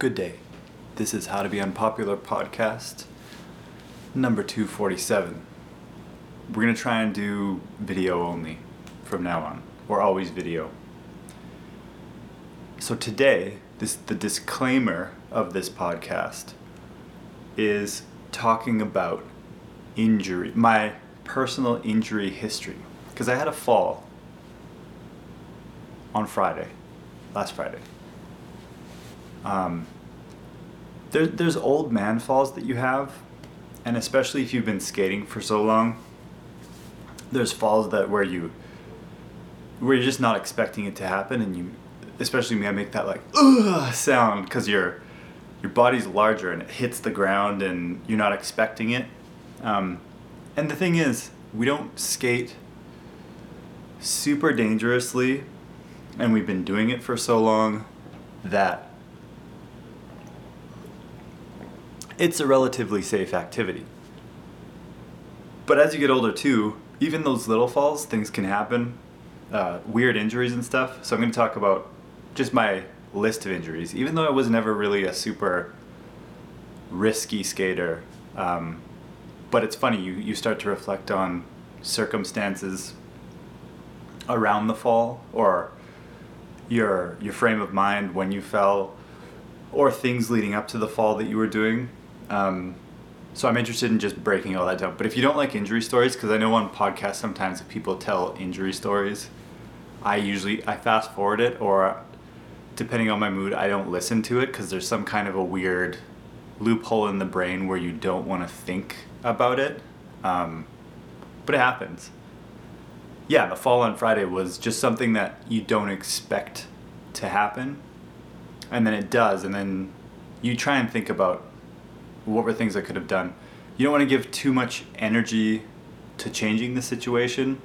Good day. This is How to Be Unpopular podcast number 247. We're going to try and do video only from now on, or always video. So today, this the disclaimer of this podcast is talking about injury, my personal injury history because I had a fall on Friday, last Friday. Um, there, there's old man falls that you have, and especially if you've been skating for so long, there's falls that where you where you're just not expecting it to happen, and you, especially me, I make that like ugh sound because your your body's larger and it hits the ground, and you're not expecting it. Um, and the thing is, we don't skate super dangerously, and we've been doing it for so long that it's a relatively safe activity. But as you get older, too, even those little falls, things can happen, uh, weird injuries and stuff. So I'm going to talk about just my list of injuries, even though I was never really a super risky skater. Um, but it's funny, you, you start to reflect on circumstances around the fall or your your frame of mind when you fell or things leading up to the fall that you were doing um, so I'm interested in just breaking all that down. But if you don't like injury stories, because I know on podcasts sometimes if people tell injury stories, I usually I fast forward it or depending on my mood I don't listen to it because there's some kind of a weird loophole in the brain where you don't want to think about it. Um, but it happens. Yeah, the fall on Friday was just something that you don't expect to happen, and then it does, and then you try and think about what were things I could have done. You don't want to give too much energy to changing the situation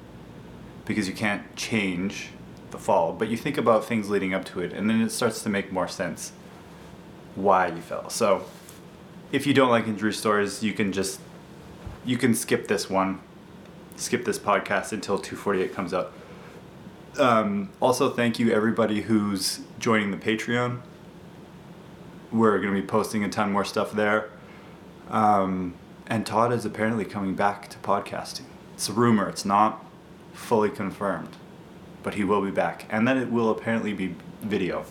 because you can't change the fall, but you think about things leading up to it and then it starts to make more sense why you fell. So, if you don't like injury stories, you can just you can skip this one, skip this podcast until 248 comes out. Um, also, thank you everybody who's joining the Patreon. We're going to be posting a ton more stuff there. Um, and Todd is apparently coming back to podcasting. It's a rumor, it's not fully confirmed, but he will be back. And then it will apparently be video.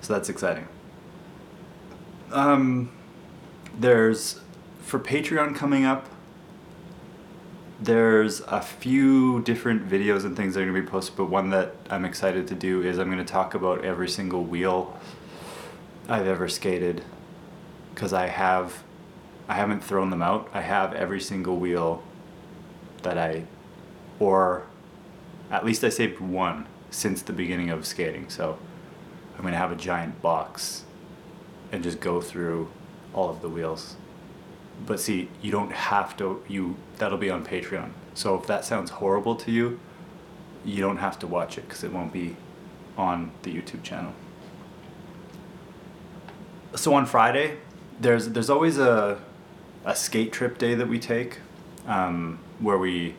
So that's exciting. Um, there's, for Patreon coming up, there's a few different videos and things that are going to be posted, but one that I'm excited to do is I'm going to talk about every single wheel I've ever skated because I have I haven't thrown them out. I have every single wheel that I, or at least I saved one since the beginning of skating. So I'm going to have a giant box and just go through all of the wheels. But see, you don't have to, you, that'll be on Patreon. So if that sounds horrible to you, you don't have to watch it because it won't be on the YouTube channel. So on Friday, there's there's always a a skate trip day that we take, um, where we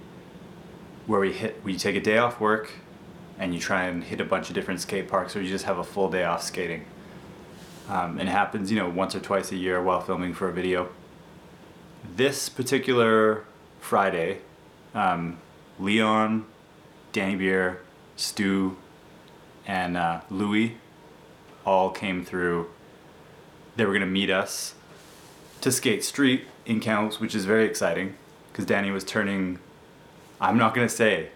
where we hit we take a day off work, and you try and hit a bunch of different skate parks, or you just have a full day off skating. Um, and it happens, you know, once or twice a year while filming for a video. This particular Friday, um, Leon, Danny Beer, Stu, and uh, Louie all came through. They were gonna meet us to skate street in camps, which is very exciting because Danny was turning. I'm not gonna say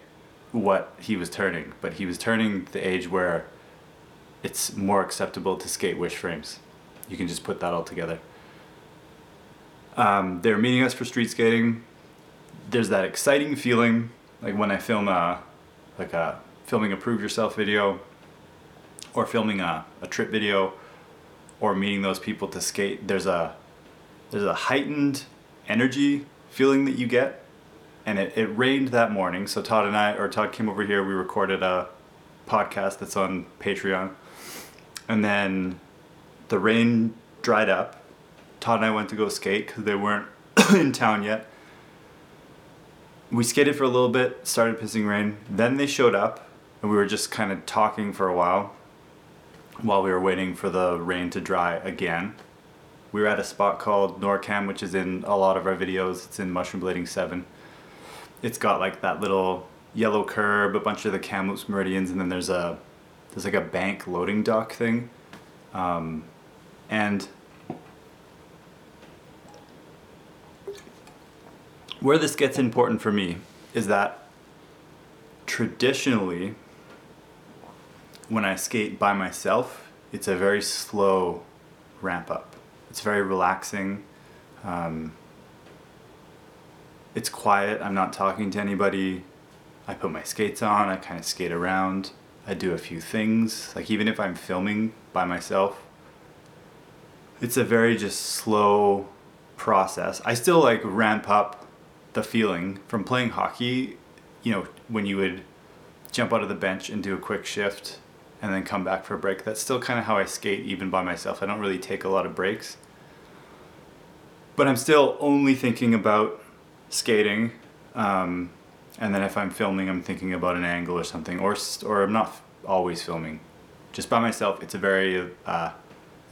what he was turning, but he was turning the age where it's more acceptable to skate wish frames. You can just put that all together. Um, they're meeting us for street skating. There's that exciting feeling, like when I film a, like a filming a prove yourself video, or filming a, a trip video, or meeting those people to skate. There's a there's a heightened energy feeling that you get. And it, it rained that morning, so Todd and I, or Todd came over here, we recorded a podcast that's on Patreon. And then the rain dried up. Todd and I went to go skate because they weren't in town yet. We skated for a little bit, started pissing rain. Then they showed up, and we were just kind of talking for a while. while we were waiting for the rain to dry again. We were at a spot called NorCam, which is in a lot of our videos. It's in Mushroom Blading 7. It's got like that little yellow curb, a bunch of the Kamloops Meridians, and then there's a there's like a bank loading dock thing. Um, and where this gets important for me is that traditionally, when I skate by myself, it's a very slow ramp up. It's very relaxing. Um, it's quiet. I'm not talking to anybody. I put my skates on. I kind of skate around. I do a few things. Like even if I'm filming by myself, it's a very just slow process. I still like ramp up the feeling from playing hockey, you know, when you would jump out of the bench and do a quick shift and then come back for a break. That's still kind of how I skate even by myself. I don't really take a lot of breaks. But I'm still only thinking about skating. Um, and then if I'm filming, I'm thinking about an angle or something, or or I'm not always filming. Just by myself, it's a very uh,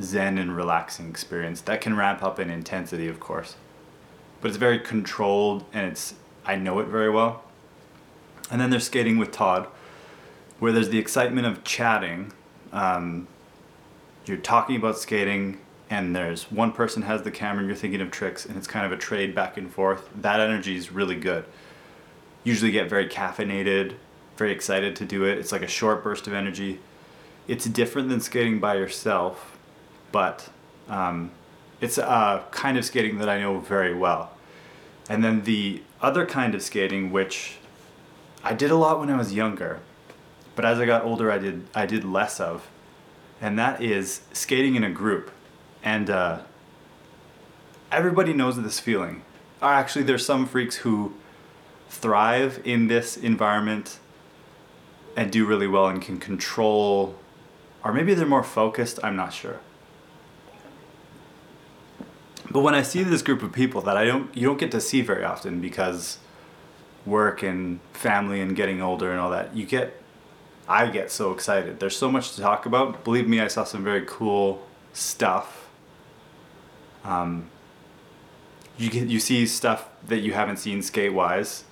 zen and relaxing experience that can ramp up in intensity, of course but it's very controlled and it's I know it very well. And then there's skating with Todd, where there's the excitement of chatting. Um, you're talking about skating, and there's one person has the camera, and you're thinking of tricks, and it's kind of a trade back and forth. That energy is really good. Usually get very caffeinated, very excited to do it. It's like a short burst of energy. It's different than skating by yourself, but um, it's a kind of skating that I know very well. And then the other kind of skating, which I did a lot when I was younger, but as I got older, I did I did less of, and that is skating in a group, and uh, everybody knows this feeling. Actually, there's some freaks who thrive in this environment and do really well and can control, or maybe they're more focused. I'm not sure but when I see this group of people that I don't you don't get to see very often because work and family and getting older and all that, you get I get so excited. There's so much to talk about. Believe me, I saw some very cool stuff. Um, you get you see stuff that you haven't seen skate wise,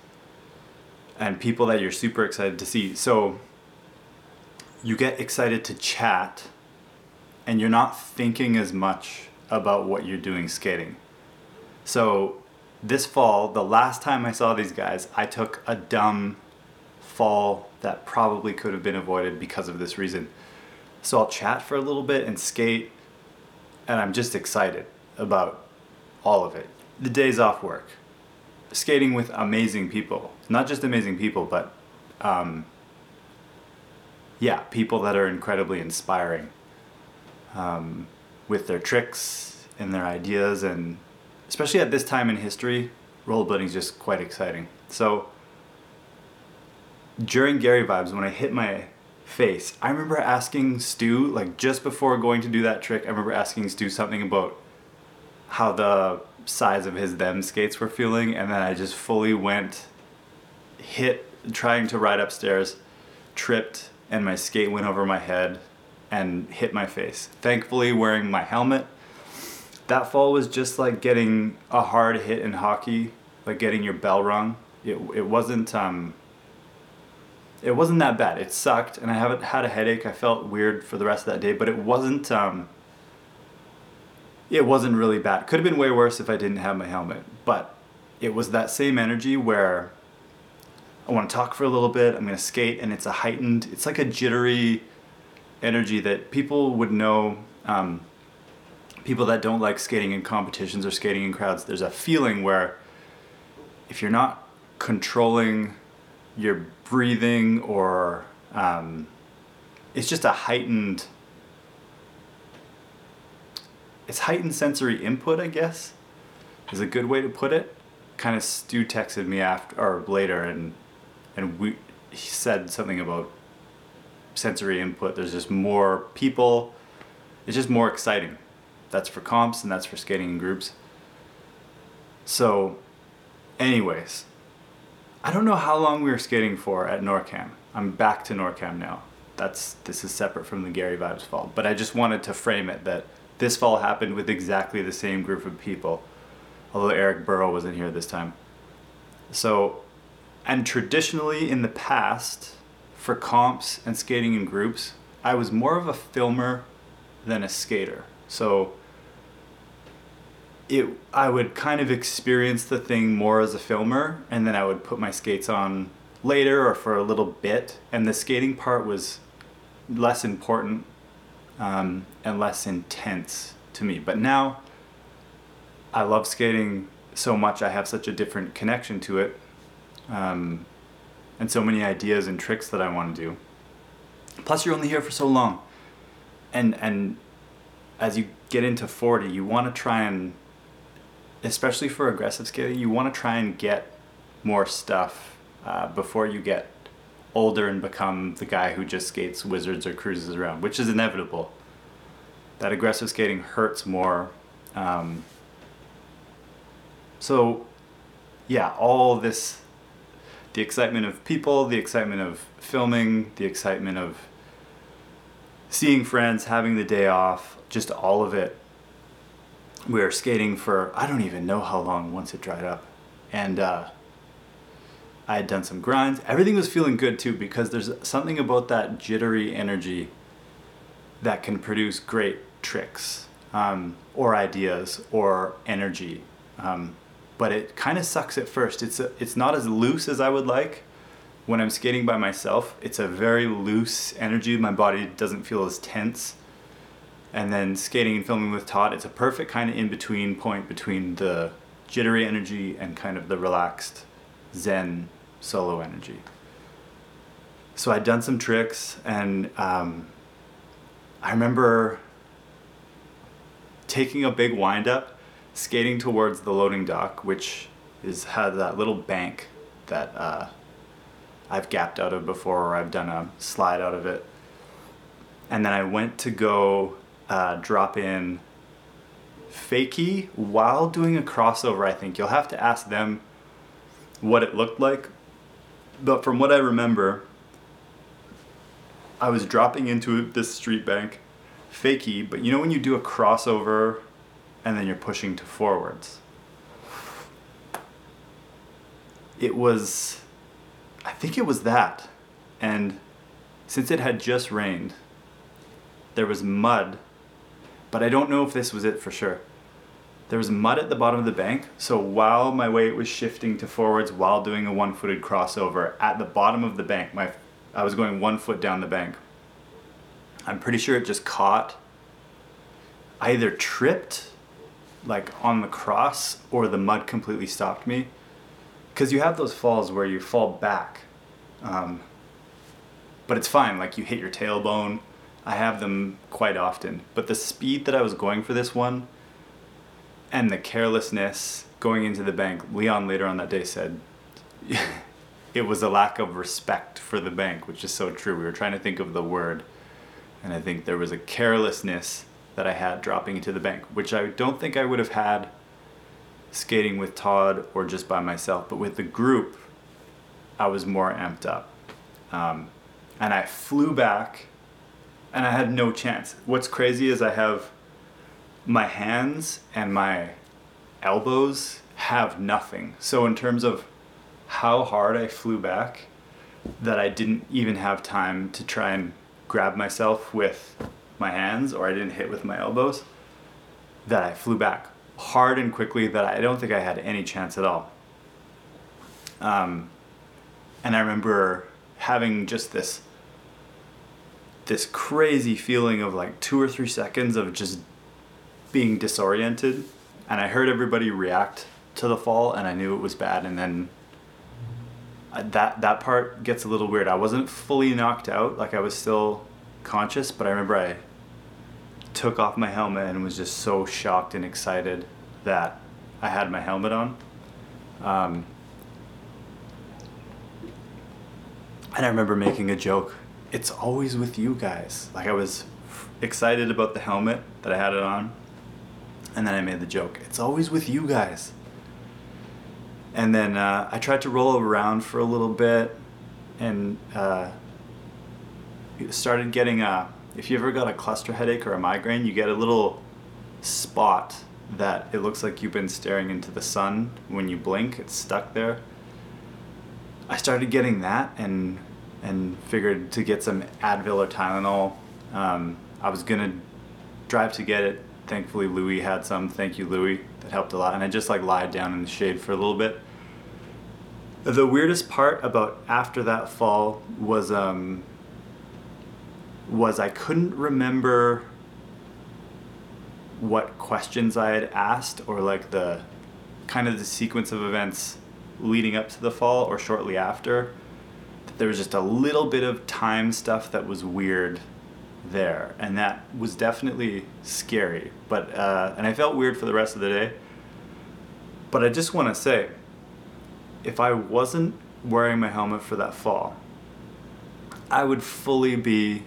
and people that you're super excited to see. So you get excited to chat, and you're not thinking as much about what you're doing skating. So this fall, the last time I saw these guys, I took a dumb fall that probably could have been avoided because of this reason. So I'll chat for a little bit and skate, and I'm just excited about all of it. The days off work, skating with amazing people, not just amazing people, but um, yeah, people that are incredibly inspiring. Um, with their tricks and their ideas and especially at this time in history rollerblading is just quite exciting so during gary vibes when i hit my face i remember asking stu like just before going to do that trick i remember asking stu something about how the size of his them skates were feeling and then i just fully went hit trying to ride upstairs tripped and my skate went over my head and hit my face. Thankfully, wearing my helmet. That fall was just like getting a hard hit in hockey, like getting your bell rung. It, it wasn't um, it wasn't that bad. It sucked, and I haven't had a headache. I felt weird for the rest of that day, but it wasn't um, it wasn't really bad. Could have been way worse if I didn't have my helmet, but it was that same energy where I want to talk for a little bit. I'm gonna skate, and it's a heightened. It's like a jittery energy that people would know. Um, people that don't like skating in competitions or skating in crowds, there's a feeling where if you're not controlling your breathing or um, it's just a heightened it's heightened sensory input i guess is a good way to put it kind of stu texted me after or later and and we he said something about sensory input. There's just more people. It's just more exciting. That's for comps and that's for skating in groups. So, anyways, I don't know how long we were skating for at NorCam. I'm back to NorCam now. that's this is separate from the Gary Vibes fall. But I just wanted to frame it that this fall happened with exactly the same group of people, although Eric Burrow wasn't here this time. So, and traditionally in the past, for comps and skating in groups, I was more of a filmer than a skater. So it I would kind of experience the thing more as a filmer and then I would put my skates on later or for a little bit and the skating part was less important um, and less intense to me. But now I love skating so much I have such a different connection to it um, and so many ideas and tricks that I want to do. Plus you're only here for so long. And and as you get into 40 you want to try and especially for aggressive skating, you want to try and get more stuff uh, before you get older and become the guy who just skates wizards or cruises around, which is inevitable. That aggressive skating hurts more. Um, so, yeah, all this the excitement of people, the excitement of filming, the excitement of seeing friends, having the day off, just all of it we were skating for I don't even know how long once it dried up, and uh, I had done some grinds. Everything was feeling good too because there's something about that jittery energy that can produce great tricks um, or ideas or energy. Um, but it kind of sucks at first. It's a, it's not as loose as I would like. When I'm skating by myself, it's a very loose energy. My body doesn't feel as tense and then skating and filming with Todd, it's a perfect kind of in between point between the jittery energy and kind of the relaxed Zen solo energy. So I'd done some tricks, and um, I remember taking a big wind up, skating towards the loading dock, which is had that little bank that uh, I've gapped out of before, or I've done a slide out of it. And then I went to go uh, drop in Fakie while doing a crossover. I think you'll have to ask them what it looked like, but from what I remember, I was dropping into this street bank, Fakie. But you know when you do a crossover, and then you're pushing to forwards. It was, I think it was that, and since it had just rained, there was mud but I don't know if this was it for sure. There was mud at the bottom of the bank, so while my weight was shifting to forwards while doing a one-footed crossover at the bottom of the bank, my I was going one foot down the bank. I'm pretty sure it just caught. Either tripped, like on the cross, or the mud completely stopped me. Because you have those falls where you fall back, um, but it's fine. Like you hit your tailbone, I have them quite often. But the speed that I was going for this one and the carelessness going into the bank, Leon later on that day said it was a lack of respect for the bank, which is so true. We were trying to think of the word, and I think there was a carelessness that I had dropping into the bank, which I don't think I would have had skating with Todd or just by myself, but with the group, I was more amped up. Um, and I flew back and I had no chance. What's crazy is I have my hands and my elbows have nothing. So in terms of how hard I flew back, that I didn't even have time to try and grab myself with my hands or I didn't hit with my elbows, that I flew back hard and quickly that I don't think I had any chance at all. Um, and I remember having just this this crazy feeling of like two or three seconds of just being disoriented and i heard everybody react to the fall and i knew it was bad and then that that part gets a little weird. I wasn't fully knocked out like i was still conscious but i remember i took off my helmet and was just so shocked and excited that i had my helmet on. Um, and i remember making a joke it's always with you guys. Like I was excited about the helmet that I had it on, and then I made the joke. It's always with you guys. And then uh, I tried to roll around for a little bit, and uh, started getting a. If you ever got a cluster headache or a migraine, you get a little spot that it looks like you've been staring into the sun when you blink. It's stuck there. I started getting that and and figured to get some Advil or Tylenol. Um, I was gonna drive to get it. Thankfully, Louis had some. Thank you, Louis. That helped a lot. And I just like lied down in the shade for a little bit. The weirdest part about after that fall was um, was I couldn't remember what questions I had asked or like the kind of the sequence of events leading up to the fall or shortly after. There was just a little bit of time stuff that was weird there, and that was definitely scary. But uh, and I felt weird for the rest of the day. But I just want to say, if I wasn't wearing my helmet for that fall, I would fully be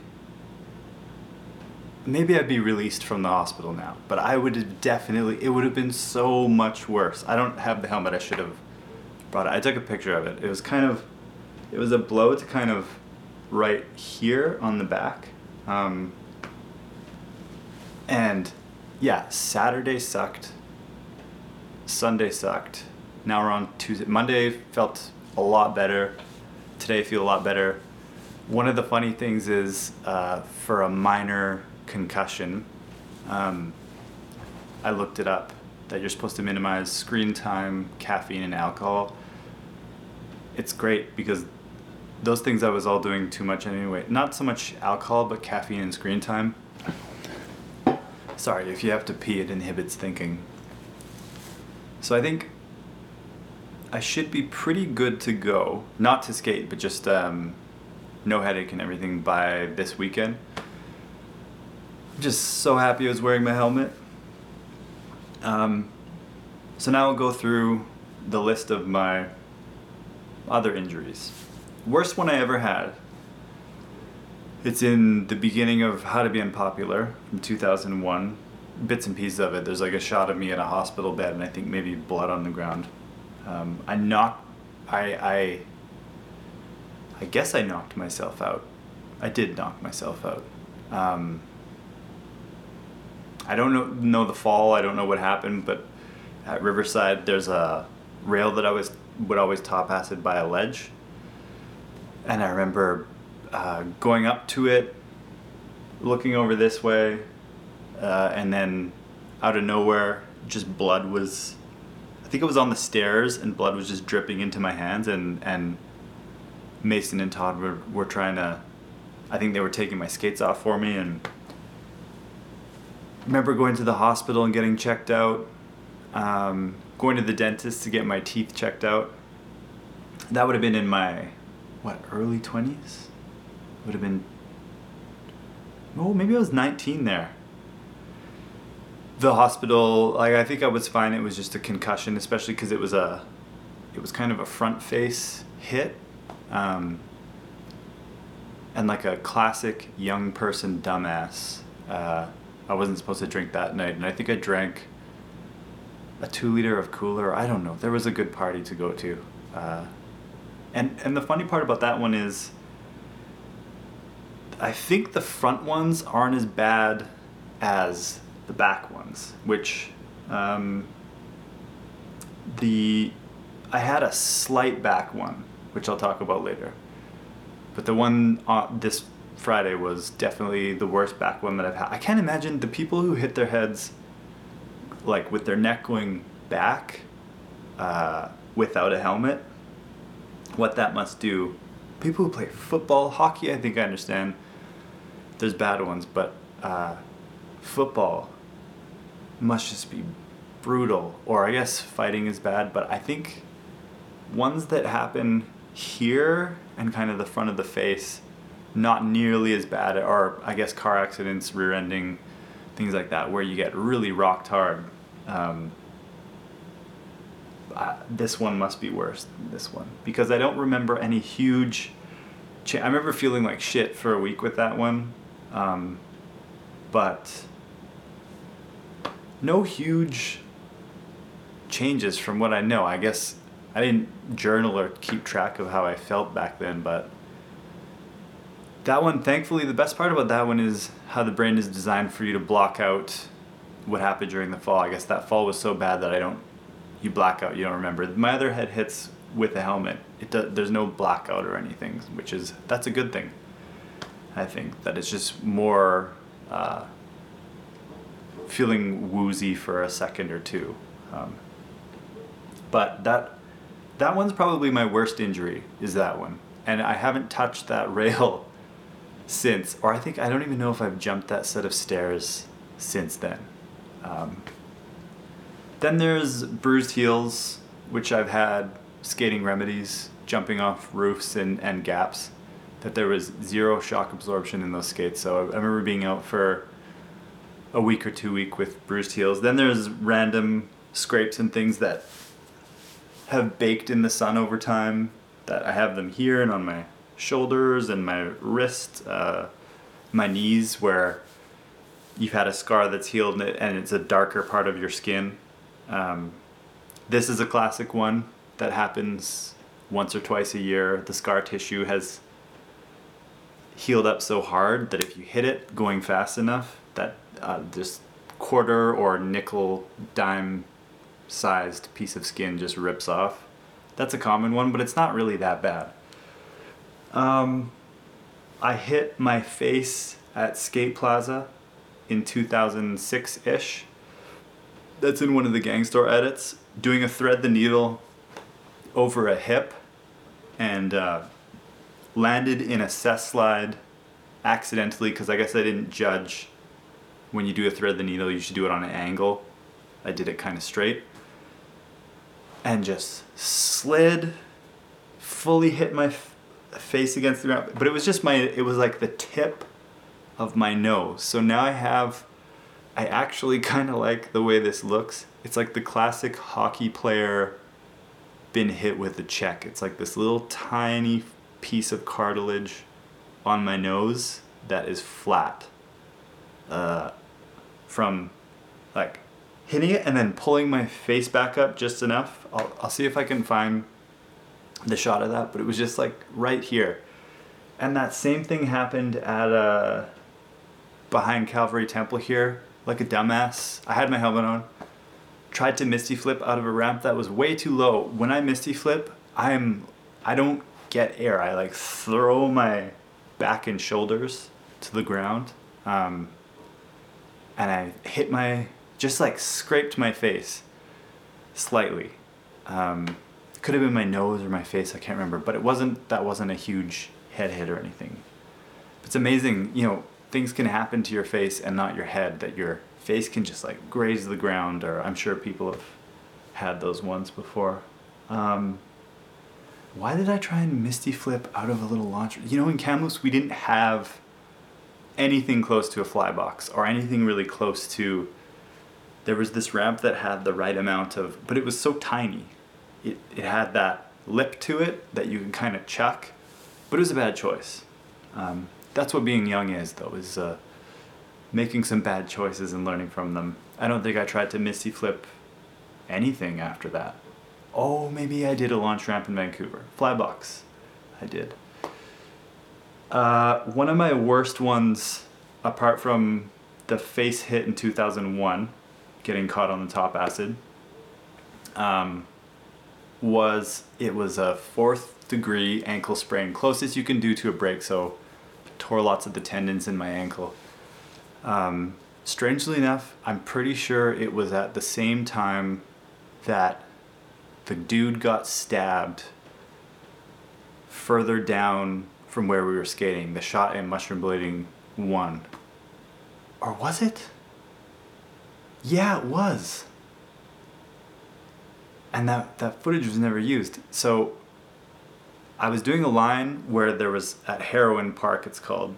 maybe I'd be released from the hospital now, but I would definitely, it would have been so much worse. I don't have the helmet, I should have brought it. I took a picture of it. It was kind of, it was a blow to kind of right here on the back. Um, and yeah, Saturday sucked. Sunday sucked. Now we're on Tuesday. Monday felt a lot better. Today I feel a lot better. One of the funny things is uh, for a minor concussion, um, I looked it up that you're supposed to minimize screen time, caffeine, and alcohol. It's great because those things I was all doing too much anyway. Not so much alcohol, but caffeine and screen time. Sorry, if you have to pee, it inhibits thinking. So I think I should be pretty good to go. Not to skate, but just um, no headache and everything by this weekend just so happy I was wearing my helmet. Um, so now I'll go through the list of my other injuries. Worst one I ever had. It's in the beginning of How to Be Unpopular from 2001. Bits and pieces of it. There's like a shot of me in a hospital bed, and I think maybe blood on the ground. Um, I knocked. I I. I guess I knocked myself out. I did knock myself out. Um, I don't know, know the fall. I don't know what happened, but at Riverside, there's a rail that I was would always top acid by a ledge, and I remember uh, going up to it, looking over this way, uh, and then out of nowhere, just blood was. I think it was on the stairs, and blood was just dripping into my hands, and and Mason and Todd were were trying to. I think they were taking my skates off for me, and remember going to the hospital and getting checked out, um, going to the dentist to get my teeth checked out. That would have been in my, what, early 20s? Would have been, oh, maybe I was 19 there. The hospital, like, I think I was fine. It was just a concussion, especially because it was a, it was kind of a front face hit. Um, and like a classic young person dumbass. Uh, I wasn't supposed to drink that night, and I think I drank a two liter of cooler. I don't know. There was a good party to go to, uh, and and the funny part about that one is, I think the front ones aren't as bad as the back ones, which um, the I had a slight back one, which I'll talk about later. But the one on this Friday was definitely the worst back one that I've had. I can't imagine the people who hit their heads, like with their neck going back, uh, without a helmet. What that must do. People who play football, hockey, I think I understand. There's bad ones, but uh, football must just be brutal. Or I guess fighting is bad, but I think ones that happen here and kind of the front of the face not nearly as bad, or I guess car accidents, rear ending, things like that, where you get really rocked hard. Um, uh, this one must be worse than this one because I don't remember any huge. Cha- I remember feeling like shit for a week with that one, um, but no huge changes from what I know. I guess I didn't journal or keep track of how I felt back then, but that one, thankfully, the best part about that one is how the brain is designed for you to block out what happened during the fall. I guess that fall was so bad that I don't, you black out, you don't remember. My other head hits with a helmet. It there's no blackout or anything, which is that's a good thing. I think that it's just more uh, feeling woozy for a second or two. Um, but that that one's probably my worst injury is that one, and I haven't touched that rail since, or I think I don't even know if I've jumped that set of stairs since then. Um, then there's bruised heels, which I've had skating remedies, jumping off roofs and, and gaps, that there was zero shock absorption in those skates. So I, remember being out for a week or two week with bruised heels. Then there's random scrapes and things that have baked in the sun over time. That I have them here and on my shoulders and my wrist, uh, my knees, where you've had a scar that's healed and it's a darker part of your skin. Um, this is a classic one that happens once or twice a year. The scar tissue has healed up so hard that if you hit it going fast enough, that uh, just quarter or nickel dime sized piece of skin just rips off. That's a common one, but it's not really that bad. Um, I hit my face at Skate Plaza in 2006 ish. That's in one of the Gang Store edits, doing a thread the needle over a hip and uh, landed in a cess slide accidentally because I guess I didn't judge when you do a thread the needle, you should do it on an angle. I did it kind of straight and just slid, fully hit my f- face against the ground. But it was just my, it was like the tip of my nose. So now I have, I actually kind of like the way this looks. It's like the classic hockey player been hit with a check. It's like this little tiny piece of cartilage on my nose that is flat. Uh, from like hitting it and then pulling my face back up just enough. I'll, I'll see if I can find the shot of that, but it was just like right here. And that same thing happened at uh, behind Calvary Temple here, like a dumbass. I had my helmet on, tried to misty flip out of a ramp that was way too low. When I misty flip, I'm I don't get air. I like throw my back and shoulders to the ground. Um, and I hit my, just like scraped my face slightly. Um, could have been my nose or my face, I can't remember, but it wasn't, that wasn't a huge head hit or anything. It's amazing, you know, things can happen to your face and not your head, that your face can just like graze the ground, or I'm sure people have had those ones before. Um, why did I try and misty flip out of a little launcher? You know, in Kamloops, we didn't have anything close to a fly box or anything really close to there was this ramp that had the right amount of but it was so tiny it, it had that lip to it that you can kind of chuck but it was a bad choice um, that's what being young is though is uh, making some bad choices and learning from them. I don't think i tried to misty flip anything after that. Oh maybe i did a launch ramp in vancouver. Fly box i did. Uh, one of my worst ones, apart from the face hit in 2001, getting caught on the top acid, um, was it was a fourth degree ankle sprain, closest you can do to a break. So, tore lots of the tendons in my ankle. Um, strangely enough, I'm pretty sure it was at the same time that the dude got stabbed further down from where we were skating, the shot in Mushroom Blading 1. Or was it? Yeah, it was. And that, that footage was never used. So I was doing a line where there was at Heroin Park, it's called.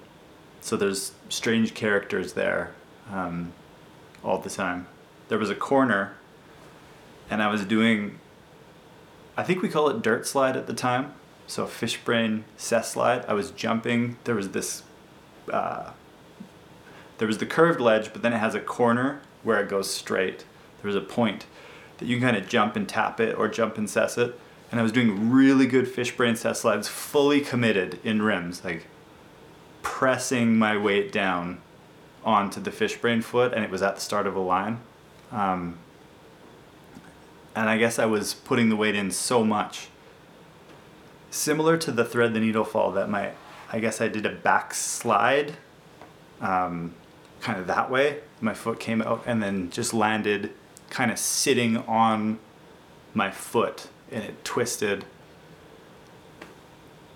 So there's strange characters there um, all the time. There was a corner, and I was doing, I think we call it dirt slide at the time so fish brain cess slide. I was jumping. There was this, uh, there was the curved ledge, but then it has a corner where it goes straight. There was a point that you can kind of jump and tap it or jump and cess it. And I was doing really good fishbrain cess slides, fully committed in Remz, like pressing my weight down onto the fish brain foot, and it was at the start of a line. Um, and I guess I was putting the weight in so much. Similar to the thread the needle fall that my, I guess I did a backslide, um, kind of that way. My foot came out and then just landed kind of sitting on my foot and it twisted.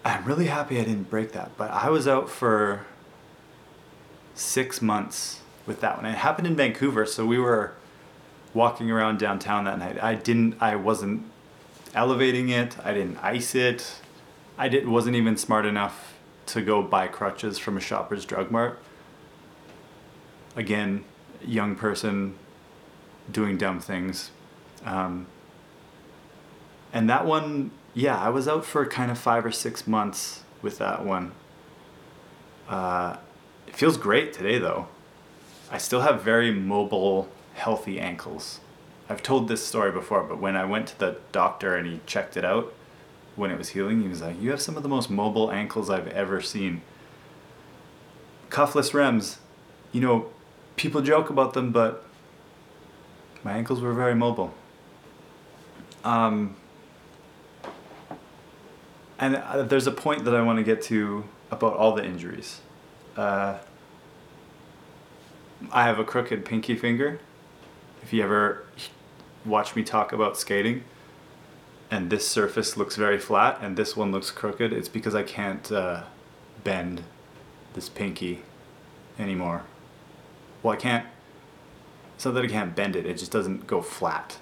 I'm really happy I didn't break that, but I was out for six months with that one. It happened in Vancouver, so we were walking around downtown that night. I didn't, I wasn't elevating it. I didn't ice it. I did, wasn't even smart enough to go buy crutches from a Shoppers Drug Mart. Again, young person doing dumb things. Um, and that one, yeah, I was out for kind of five or six months with that one. Uh, it feels great today though. I still have very mobile, healthy ankles. I've told this story before, but when I went to the doctor and he checked it out when it was healing, he was like, You have some of the most mobile ankles I've ever seen. Cuffless Remz, you know, people joke about them, but my ankles were very mobile. Um, and uh, there's a point that I want to get to about all the injuries. Uh, I have a crooked pinky finger. If you ever watch me talk about skating, and this surface looks very flat and this one looks crooked, it's because I can't uh, bend this pinky anymore. Well, I can't. It's not that I can't bend it; it just doesn't go flat.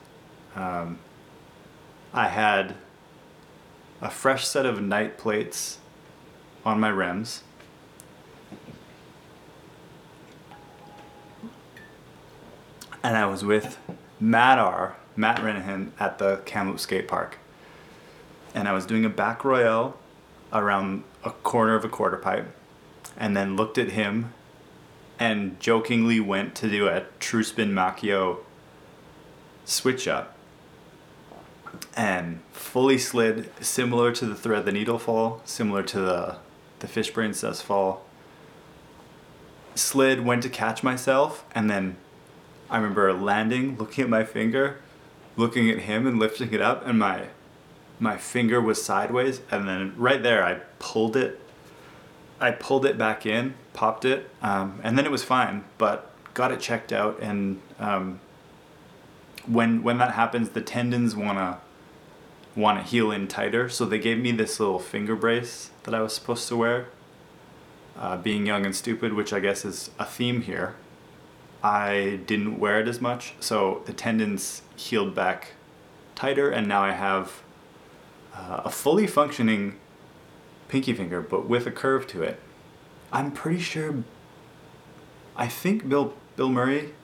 Um, I had a fresh set of night plates on my Remz. And I was with Matt R, Matt Renahan at the Kamloops Skate Park. And I was doing a back royale around a corner of a quarter pipe and then looked at him and jokingly went to do a true spin Makio switch up and fully slid similar to the thread the needle fall similar to the the fishbrain cess fall. Slid went to catch myself and then i remember landing looking at my finger looking at him and lifting it up and my my finger was sideways and then right there i pulled it i pulled it back in popped it um, and then it was fine but got it checked out and um, when when that happens the tendons want to want to heal in tighter. So they gave me this little finger brace that i was supposed to wear. Uh, being young and stupid which i guess is a theme here i didn't wear it as much. So the tendons healed back tighter and now i have uh, a fully functioning pinky finger but with a curve to it. I'm pretty sure i think bill bill murray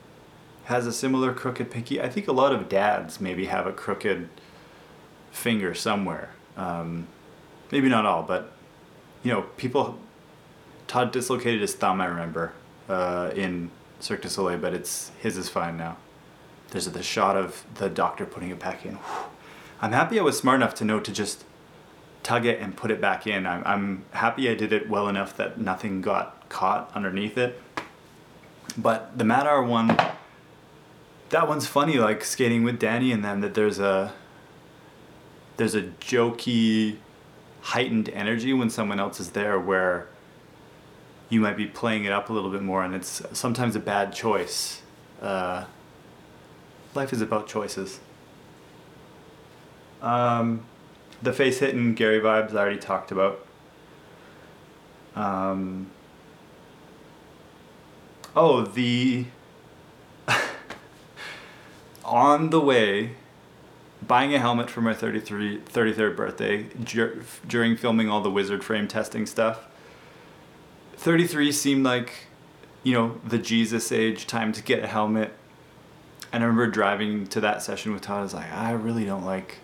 has a similar crooked pinky i think a lot of dads maybe have a crooked finger somewhere. Um, maybe not all, but you know, people. Todd dislocated his thumb. I remember uh, in Cirque du Soleil, but it's his is fine now. There's the shot of the doctor putting it back in. I'm happy I was smart enough to know to just tug it and put it back in. I'm, I'm happy I did it well enough that nothing got caught underneath it. But the Matt R one, that one's funny. Like skating with Danny and them, that there's a there's a jokey, heightened energy when someone else is there where you might be playing it up a little bit more, and it's sometimes a bad choice. Uh, life is about choices. Um, the face hitting Gary vibes I already talked about. Um, oh, the on the way buying a helmet for my 33, 33rd birthday dur- during filming all the wizard frame testing stuff. 33 seemed like you know the jesus age time to get a helmet. And i remember driving to that session with todd i was like i really don't like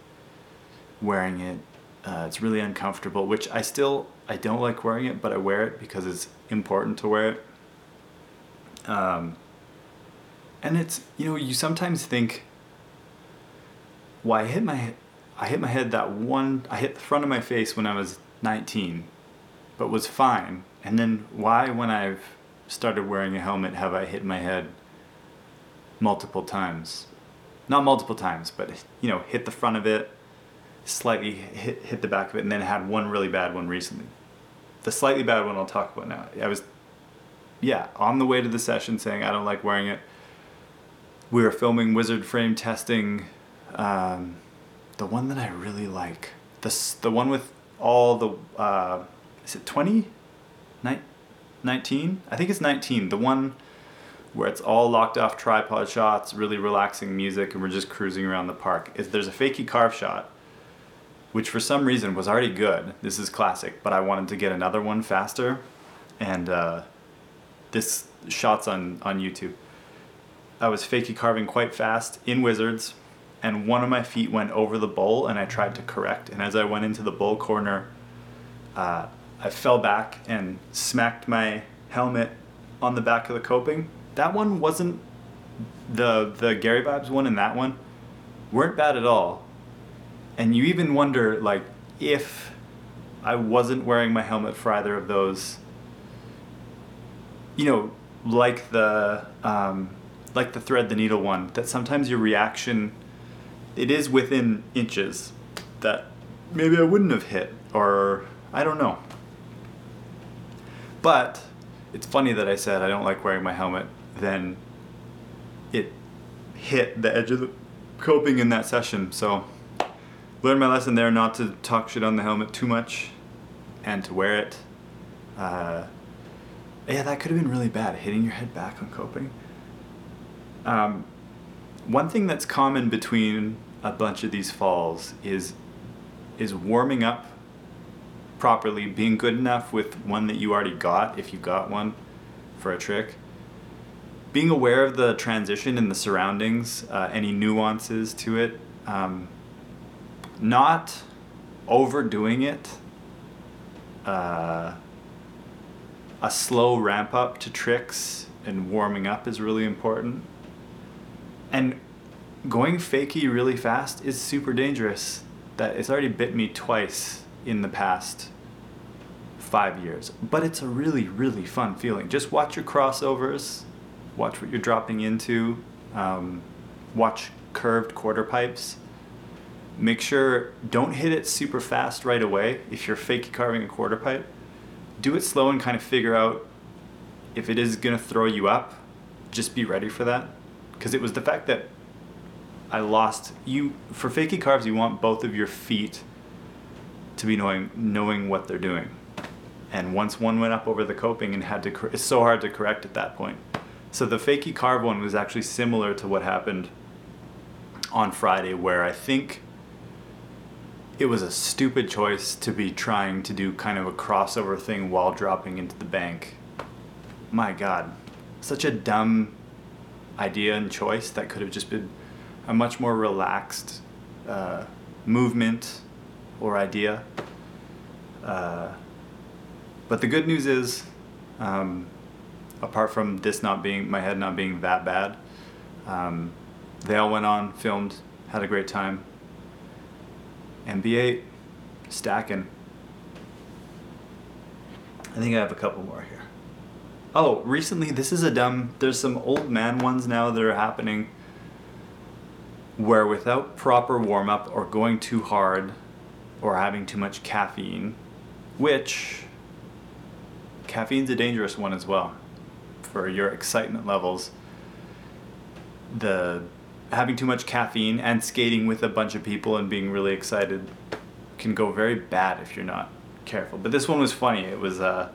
wearing it. Uh, it's really uncomfortable which i still i don't like wearing it but i wear it because it's important to wear it. Um, and it's you know you sometimes think well, I hit my I hit my head that one I hit the front of my face when I was 19, but was fine And then why, when I've started wearing a helmet, have I hit my head multiple times? Not multiple times, but you know, hit the front of it, slightly hit hit the back of it, and then had one really bad one recently. The slightly bad one I'll talk about now. I was, yeah, on the way to the session saying I don't like wearing it. We were filming wizard frame testing, um, the one that I really like, the the one with all the uh, is it 20? 19? I think it's 19. The one where it's all locked off tripod shots, really relaxing music, and we're just cruising around the park. Is there's a fakey carve shot, which for some reason was already good. This is classic, but I wanted to get another one faster, and uh, this shot's on on YouTube. I was fakey carving quite fast in Wizards, and one of my feet went over the bowl, and I tried to correct. And as I went into the bowl corner, uh, I fell back and smacked my helmet on the back of the coping. That one wasn't the the Gary Vibes one and that one weren't bad at all. And you even wonder like if I wasn't wearing my helmet for either of those, you know, like the um, like the thread the needle one, that sometimes your reaction it is within inches that maybe I wouldn't have hit or I don't know. But it's funny that I said I don't like wearing my helmet. Then it hit the edge of the coping in that session. So learned my lesson there not to talk shit on the helmet too much and to wear it. Uh, yeah, that could have been really bad, hitting your head back on coping. Um, one thing that's common between a bunch of these falls is is warming up properly, being good enough with one that you already got, if you got one for a trick. Being aware of the transition in the surroundings, uh, any nuances to it, um, not overdoing it. Uh, a slow ramp up to tricks and warming up is really important. And going fakey really fast is super dangerous. That it's already bit me twice in the past five years. But it's a really, really fun feeling. Just watch your crossovers, watch what you're dropping into, um, watch curved quarter pipes. Make sure don't hit it super fast right away if you're fakey carving a quarter pipe. Do it slow and kind of figure out if it is gonna throw you up. Just be ready for that. Because it was the fact that I lost you for fakey carves. You want both of your feet to be knowing knowing what they're doing. And once one went up over the coping and had to, it's so hard to correct at that point. So the fakey carve one was actually similar to what happened on Friday, where I think it was a stupid choice to be trying to do kind of a crossover thing while dropping into the bank. My God, such a dumb idea and choice that could have just been a much more relaxed uh, movement or idea. Uh, but the good news is, um, apart from this not being my head not being that bad, um, they all went on, filmed, had a great time. MB8 stacking. I think I have a couple more here. Oh, recently, this is a dumb. There's some old man ones now that are happening where without proper warm up or going too hard or having too much caffeine, which caffeine's a dangerous one as well for your excitement levels. The having too much caffeine and skating with a bunch of people and being really excited can go very bad if you're not careful. But this one was funny. It was uh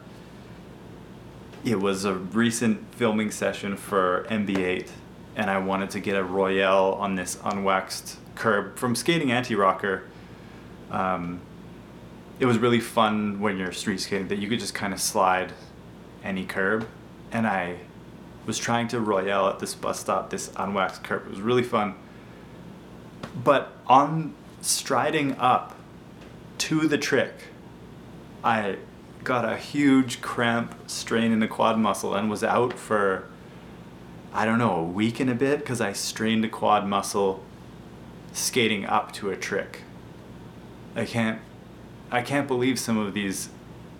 it was a recent filming session for MB8 and I wanted to get a Royale on this unwaxed curb from Skating Anti Rocker. Um, it was really fun when you're street skating that you could just kind of slide any curb. And I was trying to Royale at this bus stop, this unwaxed curb. It was really fun. But on striding up to the trick, I got a huge cramp strain in the quad muscle and was out for I don't know, a week and a bit because I strained a quad muscle skating up to a trick. I can't I can't believe some of these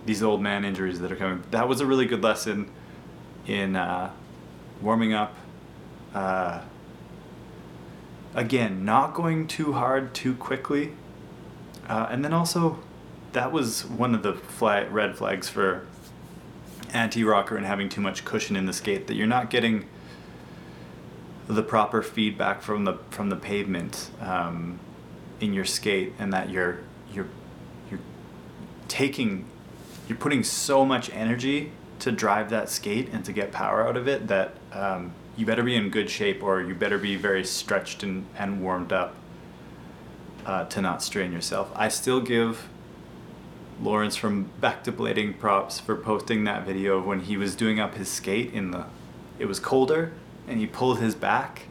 these old man injuries that are coming. That was a really good lesson in uh, warming up. Uh, again, not going too hard too quickly. Uh, and then also, that was one of the flag, red flags for anti rocker and having too much cushion in the skate that you're not getting the proper feedback from the from the pavement um, in your skate, and that you're you're you're taking you're putting so much energy to drive that skate and to get power out of it that um, you better be in good shape or you better be very stretched and, and warmed up uh, to not strain yourself. I still give Lawrence from Back to Blading props for posting that video of when he was doing up his skate in the it was colder and he pulled his back.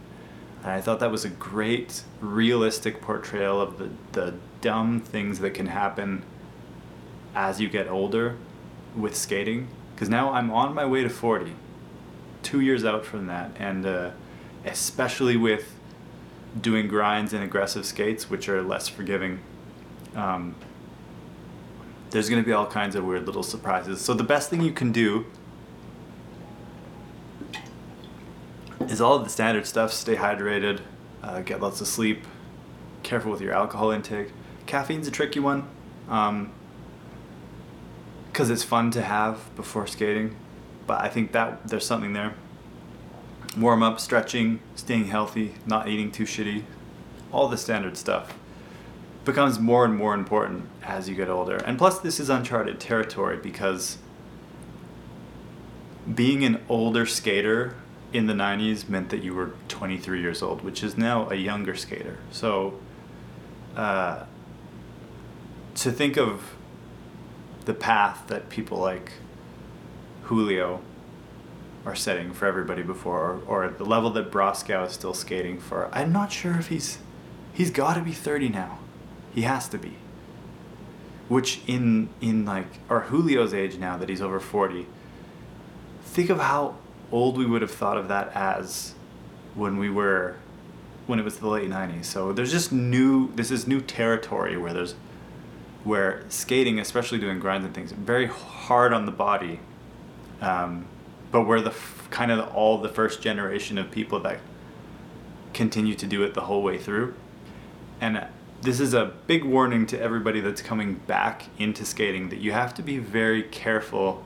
And I thought that was a great realistic portrayal of the, the dumb things that can happen as you get older with skating. Because now I'm on my way to 40, two years out from that. And uh, especially with doing grinds and aggressive skates, which are less forgiving, um, there's going to be all kinds of weird little surprises. So the best thing you can do is all of the standard stuff. Stay hydrated, uh, get lots of sleep, careful with your alcohol intake. Caffeine's a tricky one. Um, because it's fun to have before skating. But I think that there's something there. Warm up, stretching, staying healthy, not eating too shitty, all the standard stuff becomes more and more important as you get older. And plus, this is uncharted territory because being an older skater in the 90s meant that you were 23 years old, which is now a younger skater. So, uh, to think of the path that people like Julio are setting for everybody before, or, or the level that Broskow is still skating for. I'm not sure if he's he's got to be 30 now. He has to be. Which in in like or Julio's age now that he's over 40. Think of how old we would have thought of that as when we were when it was the late 90s. So there's just new this is new territory where there's where skating, especially doing grinds and things, very hard on the body. Um, but we're the f- kind of all the first generation of people that continue to do it the whole way through. And this is a big warning to everybody that's coming back into skating that you have to be very careful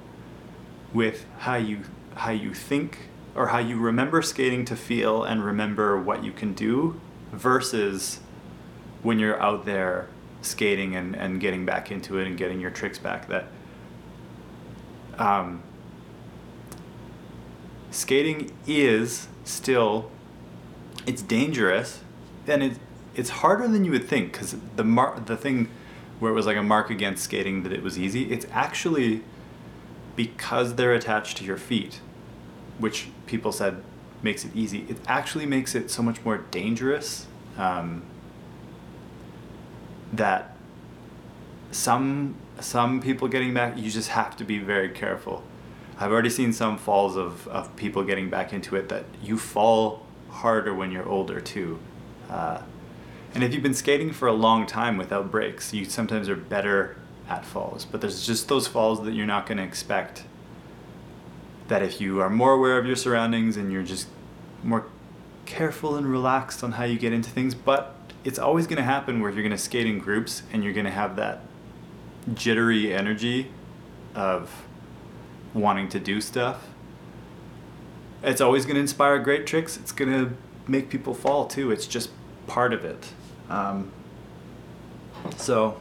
with how you how you think or how you remember skating to feel and remember what you can do versus when you're out there skating and, and getting back into it and getting your tricks back that um, skating is still it's dangerous and it, it's harder than you would think because the mar- the thing where it was like a mark against skating that it was easy it's actually because they're attached to your feet which people said makes it easy. It actually makes it so much more dangerous um, that some some people getting back you just have to be very careful. I've already seen some falls of, of people getting back into it that you fall harder when you're older too uh, and if you've been skating for a long time without breaks you sometimes are better at falls but there's just those falls that you're not going to expect that if you are more aware of your surroundings and you're just more careful and relaxed on how you get into things but it's always going to happen where you're going to skate in groups and you're going to have that jittery energy of wanting to do stuff. It's always going to inspire great tricks. It's going to make people fall too. It's just part of it. Um, so,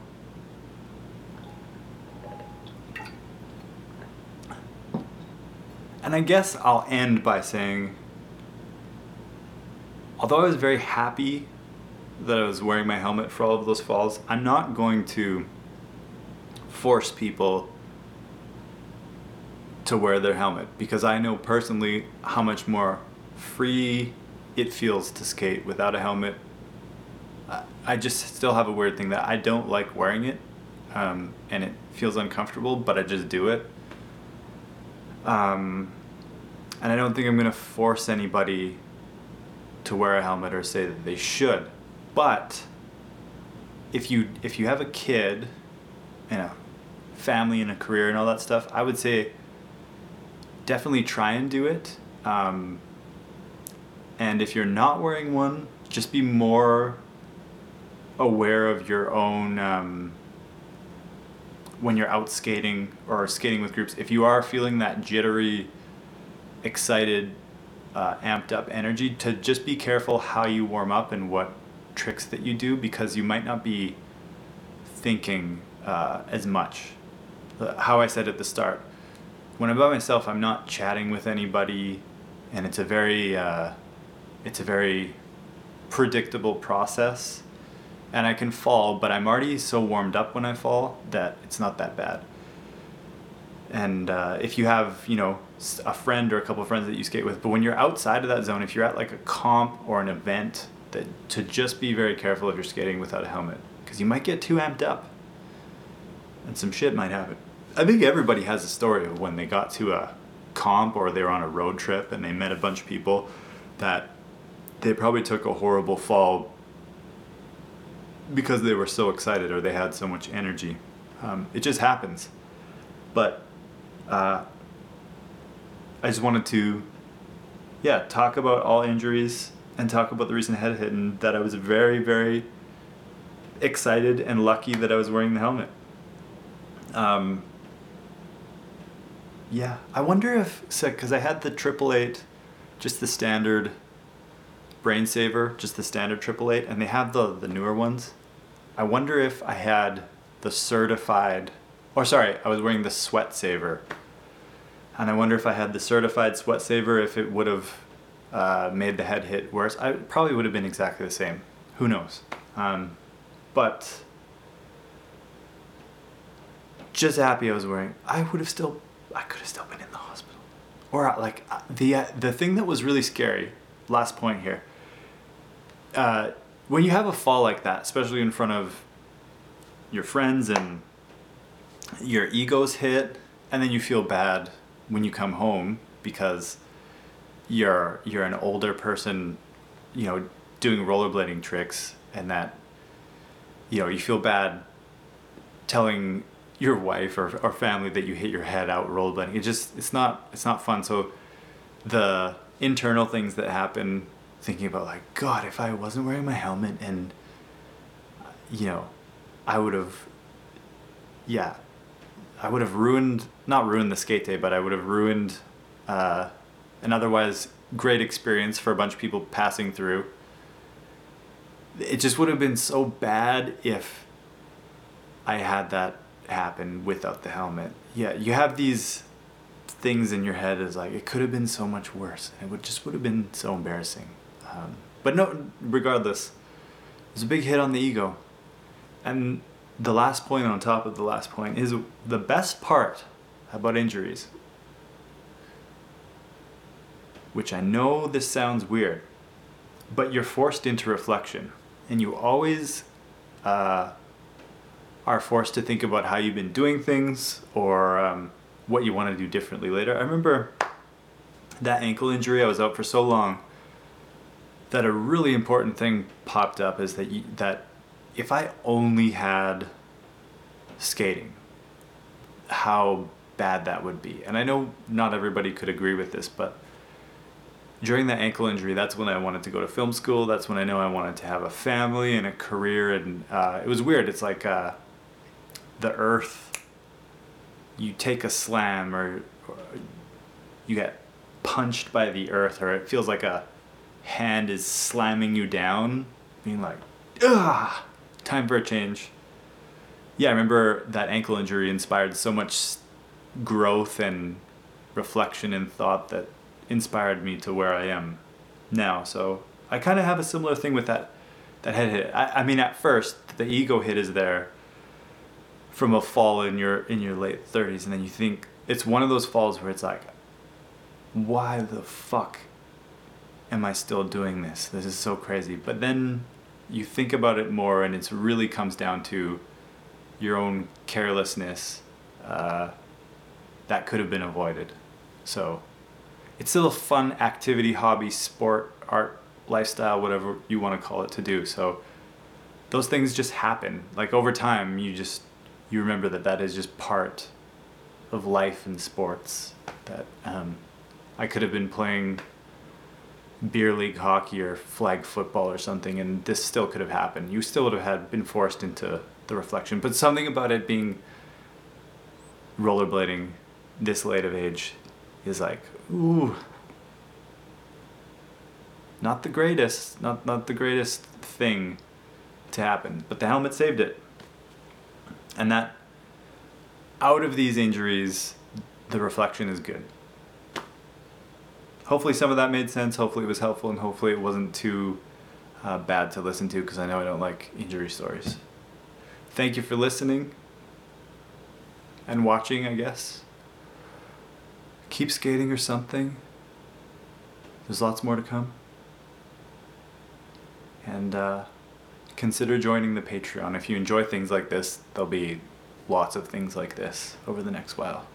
and I guess I'll end by saying, although I was very happy that I was wearing my helmet for all of those falls, I'm not going to force people to wear their helmet because I know personally how much more free it feels to skate without a helmet. I just still have a weird thing that I don't like wearing it um, and it feels uncomfortable, but I just do it. Um, and I don't think I'm to force anybody to wear a helmet or say that they should. But if you if you have a kid in a family and a career and all that stuff, I would say definitely try and do it. Um, and if you're not wearing one, just be more aware of your own um, when you're out skating or skating with groups. If you are feeling that jittery, excited, uh, amped up energy, to just be careful how you warm up and what tricks that you do because you might not be thinking uh, as much. Uh, how I said at the start, when I'm by myself, I'm not chatting with anybody, and it's a very, uh, it's a very predictable process, and I can fall, but I'm already so warmed up when I fall that it's not that bad. And uh, if you have, you know, a friend or a couple of friends that you skate with, but when you're outside of that zone, if you're at like a comp or an event, that to just be very careful if you're skating without a helmet, because you might get too amped up, and some shit might happen. I think everybody has a story of when they got to a comp or they were on a road trip and they met a bunch of people that they probably took a horrible fall because they were so excited or they had so much energy. Um, it just happens. But uh, I just wanted to, yeah, talk about all injuries and talk about the recent head hit and that I was very, very excited and lucky that I was wearing the helmet. Um, yeah, I wonder if because I had the triple eight, just the standard brain saver, just the standard triple eight, and they have the the newer ones. I wonder if I had the certified, or sorry, I was wearing the sweat saver, and I wonder if I had the certified sweat saver if it would have uh, made the head hit worse. I probably would have been exactly the same. Who knows? Um, but just happy I was wearing. I would have still I could have still been in the hospital. Or uh, like uh, the uh, the thing that was really scary. Last point here. Uh, when you have a fall like that, especially in front of your friends and your ego's hit, and then you feel bad when you come home because you're you're an older person, you know, doing rollerblading tricks, and that you know you feel bad telling your wife or, or family that you hit your head out rollerblading. It just it's not it's not fun. So the internal things that happen, thinking about like God, if I wasn't wearing my helmet and you know, I would have yeah, I would have ruined not ruined the skate day, but I would have ruined uh, an otherwise great experience for a bunch of people passing through. It just would have been so bad if I had that happen without the helmet. Yeah, you have these things in your head as like it could have been so much worse. It would just would have been so embarrassing. Um, but no, regardless, it was a big hit on the ego. And the last point on top of the last point is the best part about injuries. Which I know this sounds weird, but you're forced into reflection, and you always uh, are forced to think about how you've been doing things or um, what you want to do differently later. I remember that ankle injury, I was out for so long that a really important thing popped up is that you, that if I only had skating, how bad that would be. And I know not everybody could agree with this, but during that ankle injury, that's when I wanted to go to film school. That's when I know I wanted to have a family and a career. And uh, it was weird. It's like uh, the earth you take a slam or, or, you get punched by the earth or it feels like a hand is slamming you down being like ah time for a change. Yeah i remember that ankle injury inspired so much growth and reflection and thought that inspired me to where i am now. So i kind of have a similar thing with that that head hit. I, I mean at first the ego hit is there from a fall in your in your late 30s and then you think it's one of those falls where it's like why the fuck am I still doing this? This is so crazy. But then you think about it more and it really comes down to your own carelessness uh, that could have been avoided. So it's still a fun activity, hobby, sport, art, lifestyle, whatever you want to call it to do. So those things just happen. Like over time, you just you remember that that is just part of life and sports. That um, I could have been playing beer league hockey or flag football or something, and this still could have happened. You still would have had been forced into the reflection. But something about it being rollerblading this late of age is like, ooh, not the greatest, not not the greatest thing to happen. But the helmet saved it, and that out of these injuries, the reflection is good. Hopefully, some of that made sense. Hopefully, it was helpful, and hopefully, it wasn't too uh, bad to listen to because I know I don't like injury stories. Thank you for listening and watching, I guess. Keep skating or something. There's lots more to come. And uh, consider joining the Patreon. If you enjoy things like this, there'll be lots of things like this over the next while.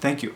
Thank you.